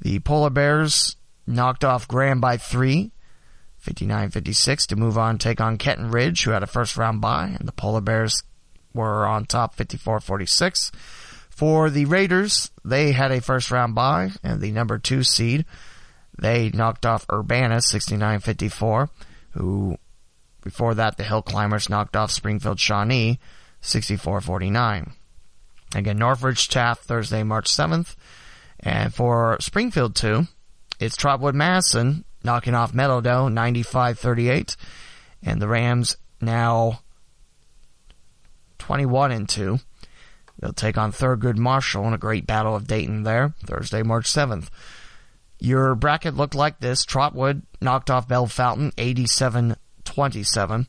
The Polar Bears knocked off Graham by 3, 59-56 to move on take on Kenton Ridge, who had a first round bye, and the Polar Bears were on top 54-46. For the Raiders, they had a first round bye and the number two seed. They knocked off Urbana 69-54, who before that the Hill Climbers knocked off Springfield Shawnee 64-49. Again, Northridge Taft Thursday, March 7th. And for Springfield 2, it's Trotwood Madison knocking off Meadowdale 95-38. And the Rams now 21 and 2. They'll take on Thurgood Marshall in a great battle of Dayton there, Thursday, March 7th. Your bracket looked like this. Trotwood knocked off Bellefontaine 87-27.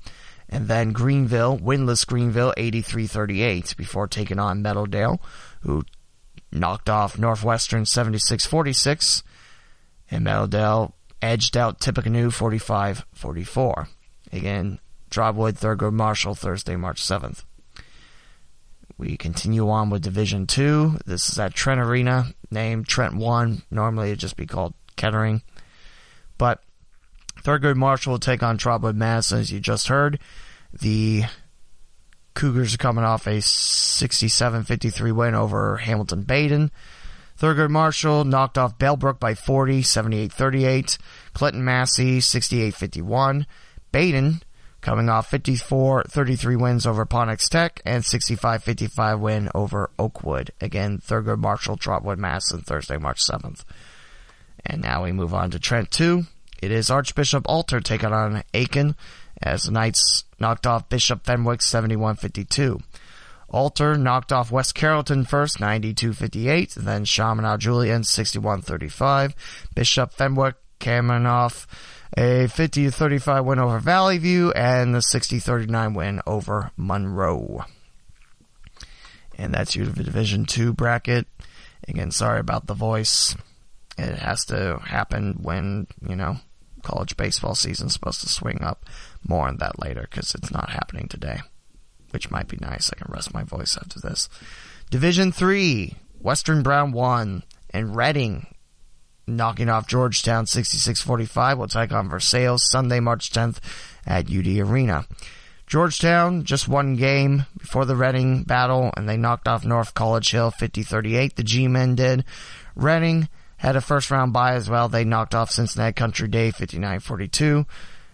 And then Greenville, winless Greenville 83-38 before taking on Meadowdale, who knocked off Northwestern 76-46. And Meadowdale edged out Tippecanoe 45-44. Again, Trotwood, Thurgood Marshall, Thursday, March 7th. We continue on with Division 2. This is at Trent Arena, named Trent 1. Normally it'd just be called Kettering. But Thurgood Marshall will take on Trotwood Madison, as you just heard. The Cougars are coming off a 67-53 win over Hamilton Badin. Thurgood Marshall knocked off Bellbrook by 40, 78-38. Clinton Massie, 68-51. Badin coming off 54-33 wins over Ponitz Tech and 65-55 win over Oakwood. Again, Thurgood Marshall, Trotwood Madison, Thursday, March 7th. And now we move on to Trent 2. It is Archbishop Alter taking on Aiken as the Knights knocked off Bishop Fenwick 71-52. Alter knocked off West Carrollton first, 92-58, then Chaminade Julian 61-35. Bishop Fenwick coming off a 50 35 win over Valley View and the 60 39 win over Monroe. And that's your Division 2 bracket. Again, sorry about the voice. It has to happen when, you know, college baseball season's supposed to swing up. More on that later because it's not happening today. Which might be nice. I can rest my voice after this. Division 3, Western Brown 1, and Reading knocking off Georgetown 66-45 will take on Versailles Sunday, March 10th at UD Arena. Georgetown just one game before the Reading battle and they knocked off North College Hill 50-38. The G-men did. Reading had a first round bye as well. They knocked off Cincinnati Country Day 59-42.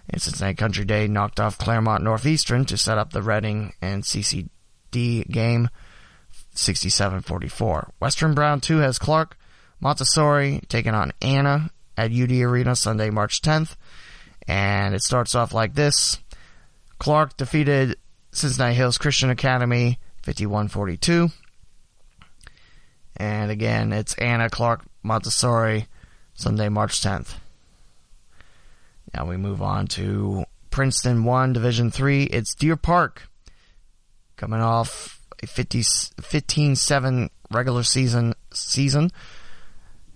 And Cincinnati Country Day knocked off Clermont Northeastern to set up the Reading and CCD game 67-44. Western Brown 2 has Clark Montessori taking on Anna at UD Arena Sunday, March 10th. And it starts off like this. Clark defeated Cincinnati Hills Christian Academy 51-42. And again, it's Anna Clark Montessori Sunday, March 10th. Now we move on to Princeton 1, Division 3. It's Deer Park coming off a 50, 15-7 regular season season.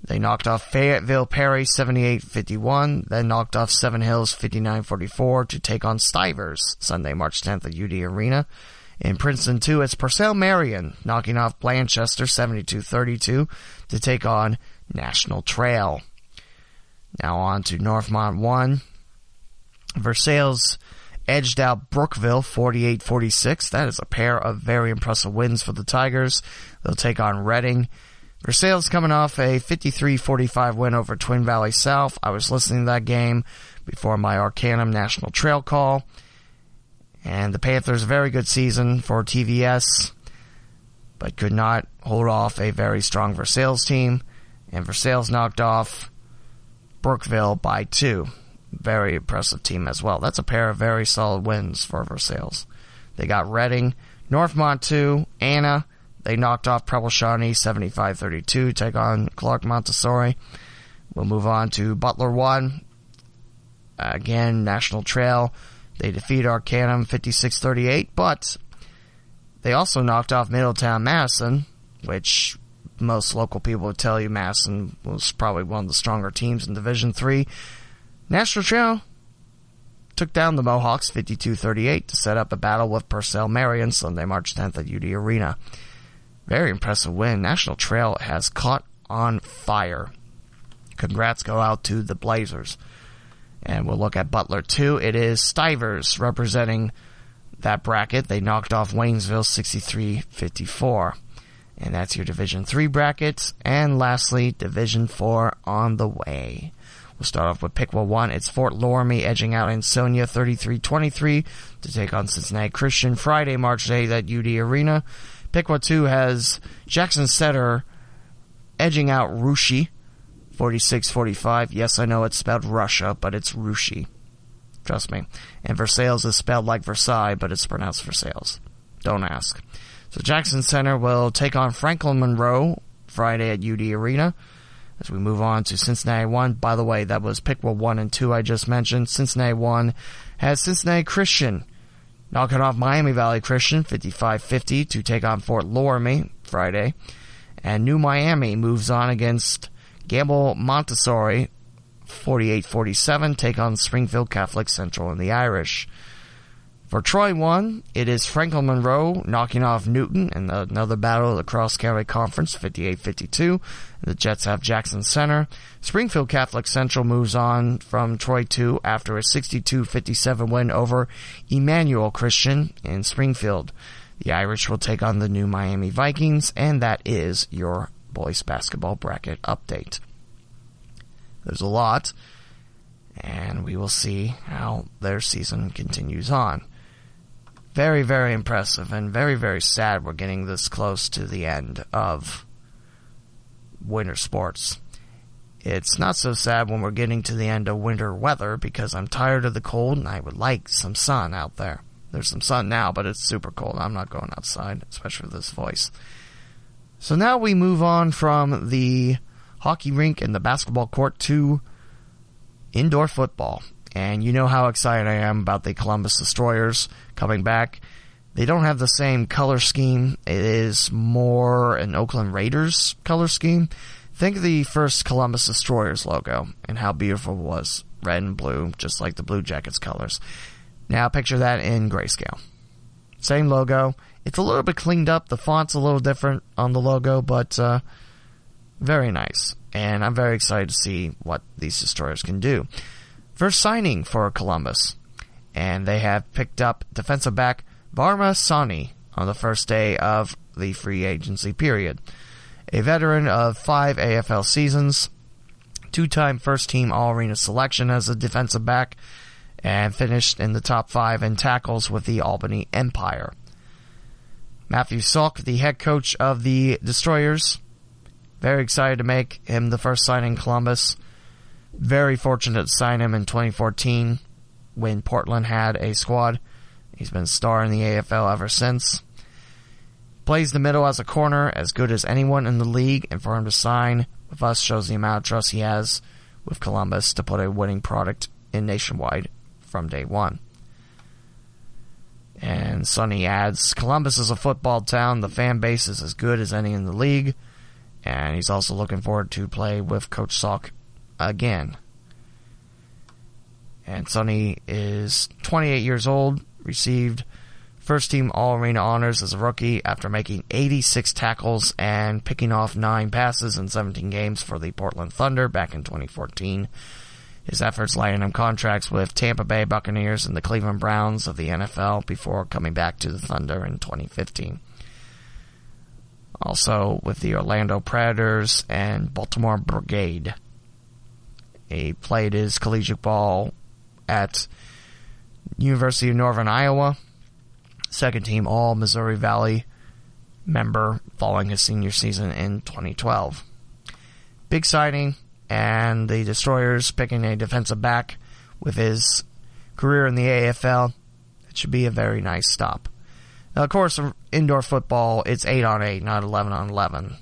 They knocked off Fayetteville Perry 78-51, then knocked off Seven Hills 59-44 to take on Stivers Sunday, March 10th at UD Arena. In Princeton 2, it's Purcell Marion knocking off Blanchester 72-32 to take on National Trail. Now on to Northmont 1. Versailles edged out Brookville 48-46. That is a pair of very impressive wins for the Tigers. They'll take on Reading. Versailles coming off a 53-45 win over Twin Valley South. I was listening to that game before my Arcanum National Trail call. And the Panthers, a very good season for TVS, but could not hold off a very strong Versailles team. And Versailles knocked off Brookville by two. Very impressive team as well. That's a pair of very solid wins for Versailles. They got Reading, Northmont 2, Anna. They knocked off Preble Shawnee 75-32, take on Clark Montessori. We'll move on to Butler 1. Again, National Trail. They defeat Arcanum 56-38, but they also knocked off Middletown Madison, which most local people would tell you Madison was probably one of the stronger teams in Division 3. National Trail took down the Mohawks 52-38 to set up a battle with Purcell Marion Sunday, March 10th at UD Arena. Very impressive win. National Trail has caught on fire. Congrats go out to the Blazers. And we'll look at Butler 2. It is Stivers representing that bracket. They knocked off Waynesville 63-54. And that's your Division 3 brackets. And lastly, Division 4 on the way. We'll start off with Piqua 1. It's Fort Loramie edging out Ansonia 33-23 to take on Cincinnati Christian Friday, March 8th at UD Arena. Piqua 2 has Jackson Center edging out Russia 46-45. Yes, I know it's spelled Russia, but it's Russia. Trust me. And Versailles is spelled like Versailles, but it's pronounced Versailles. Don't ask. So Jackson Center will take on Franklin Monroe Friday at UD Arena. As we move on to Cincinnati 1, by the way, that was Piqua 1 and 2 I just mentioned. Cincinnati 1 has Cincinnati Christian knocking off Miami Valley Christian 55-50 to take on Fort Loramie Friday. And New Miami moves on against Gamble Montessori 48-47 take on Springfield Catholic Central and the Irish. For Troy 1, it is Franklin Monroe knocking off Newton in another battle of the Cross County Conference, 58-52. The Jets have Jackson Center. Springfield Catholic Central moves on from Troy 2 after a 62-57 win over Emmanuel Christian in Springfield. The Irish will take on the new Miami Vikings, and that is your boys basketball bracket update. There's a lot, and we will see how their season continues on very, very impressive and very, very sad we're getting this close to the end of winter sports. It's not so sad when we're getting to the end of winter weather because I'm tired of the cold and I would like some sun out there. There's some sun now, but it's super cold. I'm not going outside, especially with this voice. So now we move on from the hockey rink and the basketball court to indoor football. And you know how excited I am about the Columbus Destroyers coming back. They don't have the same color scheme. It is more an Oakland Raiders color scheme. Think of the first Columbus Destroyers logo and how beautiful it was. Red and blue, just like the Blue Jackets colors. Now picture that in grayscale. Same logo. It's a little bit cleaned up. The font's a little different on the logo, but uh, very nice. And I'm very excited to see what these destroyers can do. First signing for Columbus. And they have picked up defensive back Varmah Sonie on the first day of the free agency period. A veteran of five AFL seasons, two-time first-team All-Arena selection as a defensive back, and finished in the top five in tackles with the Albany Empire. Matthew Sauk, the head coach of the Destroyers, very excited to make him the first signing in Columbus. Very fortunate to sign him in 2014 when Portland had a squad. He's been star in the AFL ever since. Plays the middle as a corner, as good as anyone in the league, and for him to sign with us shows the amount of trust he has with Columbus to put a winning product in Nationwide from day one. And Sonie adds, Columbus is a football town. The fan base is as good as any in the league. And he's also looking forward to play with Coach Sauk again. And Sonie is 28 years old, received first team All Arena honors as a rookie after making 86 tackles and picking off 9 passes in 17 games for the Portland Thunder back in 2014. His efforts landed him contracts with Tampa Bay Buccaneers and the Cleveland Browns of the NFL before coming back to the Thunder in 2015. Also with the Orlando Predators and Baltimore Brigade. He played his collegiate ball at University of Northern Iowa, second team All Missouri Valley member following his senior season in 2012. Big signing, and the Destroyers picking a defensive back with his career in the AFL. It should be a very nice stop. Now, of course, indoor football, it's 8 on 8, not 11 on 11.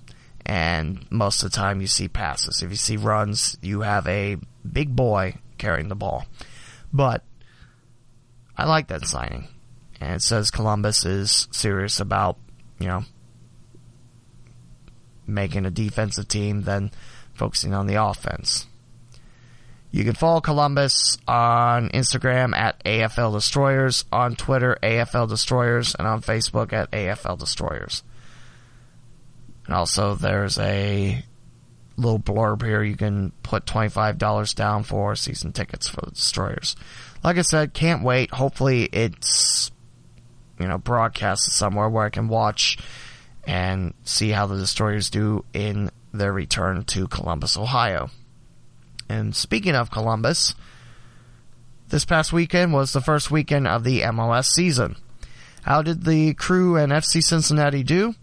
And most of the time you see passes. If you see runs, you have a big boy carrying the ball. But I like that signing. And it says Columbus is serious about, you know, making a defensive team than focusing on the offense. You can follow Columbus on Instagram at AFL Destroyers, on Twitter AFL Destroyers, and on Facebook at AFL Destroyers. And also there's a little blurb here you can put $25 down for season tickets for the Destroyers. Like I said, can't wait. Hopefully it's, you know, broadcasted somewhere where I can watch and see how the Destroyers do in their return to Columbus, Ohio. And speaking of Columbus, this past weekend was the first weekend of the MLS season. How did the crew and FC Cincinnati do?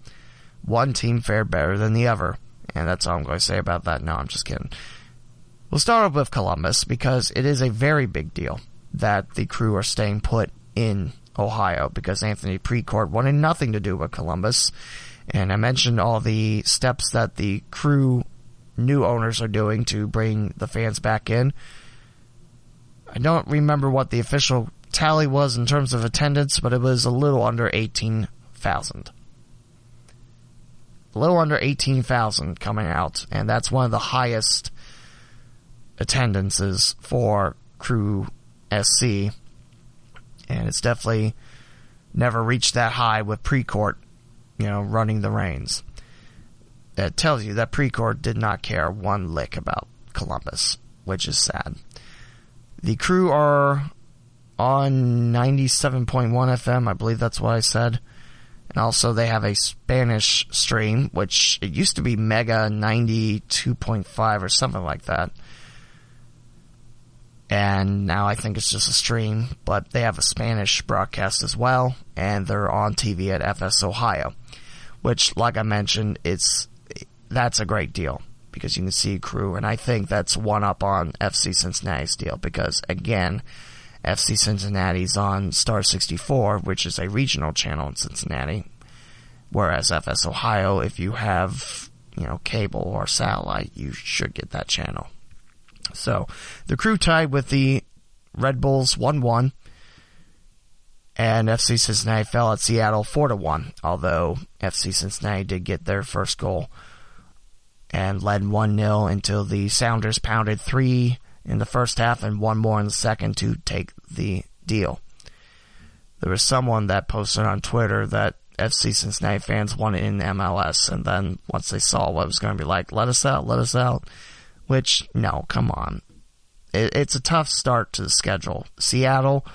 One team fared better than the other. And that's all I'm going to say about that. No, I'm just kidding. We'll start off with Columbus because it is a very big deal that the crew are staying put in Ohio because Anthony Precourt wanted nothing to do with Columbus. And I mentioned all the steps that the crew new owners are doing to bring the fans back in. I don't remember what the official tally was in terms of attendance, but it was a little under 18,000. A little under 18,000 coming out, and that's one of the highest attendances for Crew SC. And it's definitely never reached that high with Precourt, you know, running the reins that tells you that Precourt did not care one lick about Columbus, which is sad. The crew are on 97.1 FM, I believe that's what I said. Also they have a Spanish stream, which it used to be Mega 92.5 or something like that. And now I think it's just a stream, but they have a Spanish broadcast as well, and they're on TV at FS Ohio. Which, like I mentioned, it's that's a great deal because you can see crew, and I think that's one up on FC Cincinnati's deal because again, FC Cincinnati's on Star 64, which is a regional channel in Cincinnati, whereas FS Ohio, if you have you know cable or satellite, you should get that channel. So the crew tied with the Red Bulls 1-1 and FC Cincinnati fell at Seattle 4 to 1, although FC Cincinnati did get their first goal and led 1-0 until the Sounders pounded 3 in the first half and one more in the second to take the deal. There was someone that posted on Twitter that FC Cincinnati fans wanted in MLS and then once they saw what it was going to be like, let us out, let us out. Which, no, come on. It, it's a tough start to the schedule. Seattle,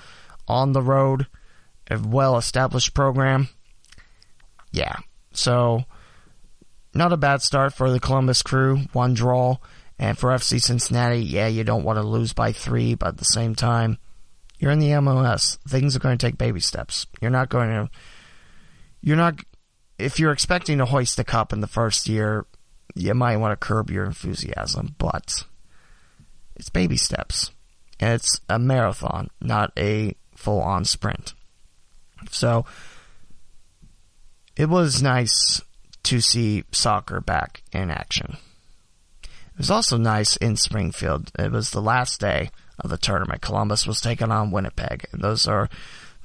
on the road, a well established program. Yeah. So, not a bad start for the Columbus crew. One draw. And for FC Cincinnati, yeah, you don't want to lose by three, but at the same time, you're in the MLS. Things are going to take baby steps. You're not going to, you're not, if you're expecting to hoist the cup in the first year, you might want to curb your enthusiasm, but it's baby steps. It's a marathon, not a full on sprint. So, it was nice to see soccer back in action. It was also nice in Springfield. It was the last day of the tournament. Columbus was taking on Winnipeg, and those are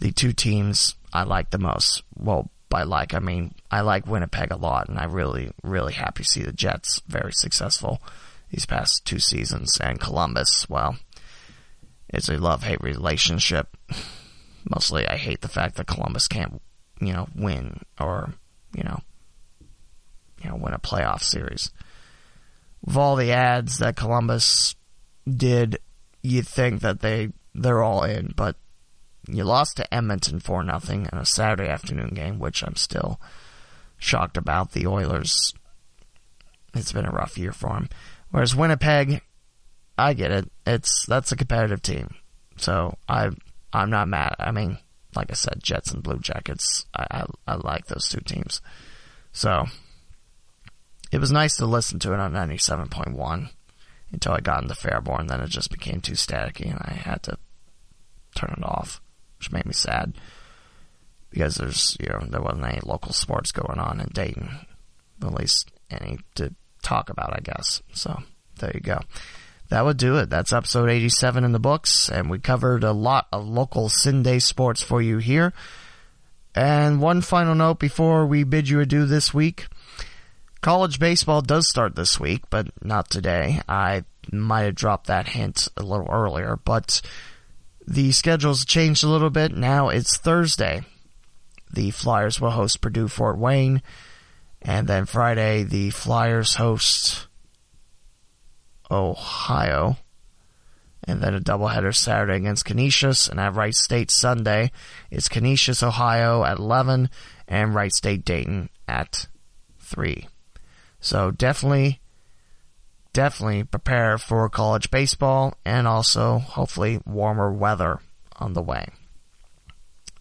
the two teams I like the most. Well, by like, I mean, I like Winnipeg a lot, and I really, really happy to see the Jets very successful these past two seasons. And Columbus, well, it's a love-hate relationship. Mostly I hate the fact that Columbus can't, you know, win or, you know, you know, win a playoff series. With all the ads that Columbus did, you'd think that they, they're all in, but you lost to Edmonton for nothing in a Saturday afternoon game, which I'm still shocked about. The Oilers, it's been a rough year for them. Whereas Winnipeg, I get it. It's that's a competitive team, so I I'm not mad. I mean, like I said, Jets and Blue Jackets. I I, I like those two teams. So it was nice to listen to it on 97.1 until I got into Fairborn. Then it just became too staticky, and I had to turn it off which made me sad because there's you know there wasn't any local sports going on in Dayton, at least any to talk about, I guess. So there you go. That would do it. That's episode 87 in the books, and we covered a lot of local Cin-Day sports for you here. And one final note before we bid you adieu this week. College baseball does start this week, but not today. I might have dropped that hint a little earlier, but the schedule's changed a little bit. Now it's Thursday. The Flyers will host Purdue Fort Wayne. And then Friday, the Flyers host Ohio. And then a doubleheader Saturday against Canisius. And at Wright State Sunday, it's Canisius, Ohio at 11 and Wright State Dayton at 3. So definitely definitely prepare for college baseball and also hopefully warmer weather on the way.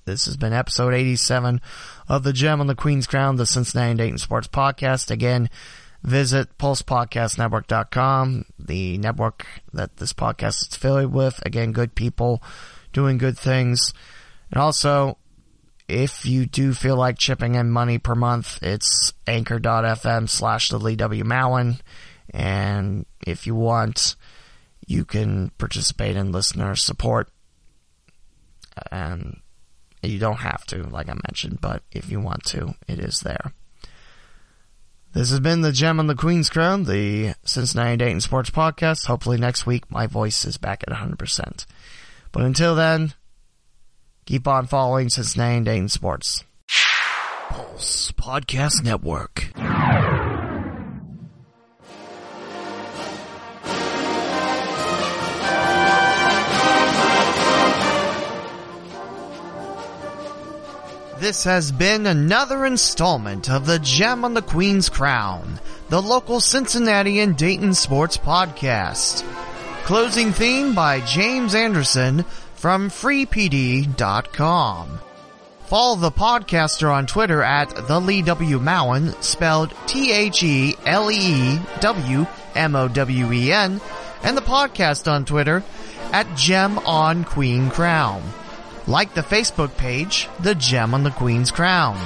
This has been episode 87 of the Gem on the Queen's Crown, the Cincinnati Dayton Sports Podcast. Again, visit pulsepodcastnetwork.com, the network that this podcast is affiliated with. Again, good people doing good things. And also, if you do feel like chipping in money per month, it's anchor.fm slash the Lee W. Mowen. And if you want, you can participate in listener support. And you don't have to, like I mentioned, but if you want to, it is there. This has been the Gem on the Queen's Crown, the Cincinnati Dayton Sports Podcast. Hopefully next week my voice is back at 100%. But until then, keep on following Cincinnati and Dayton Sports. Pulse Podcast Network. This has been another installment of the Gem on the Queen's Crown, the local Cincinnati and Dayton sports podcast. Closing theme by James Anderson from freepd.com. Follow the podcaster on Twitter at the Lee W. Mowen, spelled T-H-E-L-E-W-M-O-W-E-N, and the podcast on Twitter at Gem on Queen Crown. Like the Facebook page, The Gem on the Queen's Crown.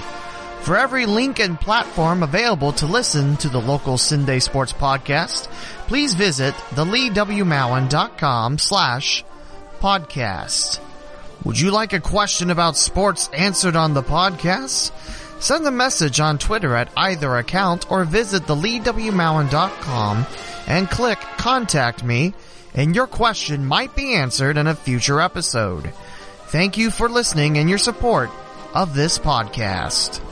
For every link and platform available to listen to the local Cin-Day Sports Podcast, please visit theleewmowen.com slash podcast. Would you like a question about sports answered on the podcast? Send a message on Twitter at either account or visit theleewmowen.com and click Contact Me, and your question might be answered in a future episode. Thank you for listening and your support of this podcast.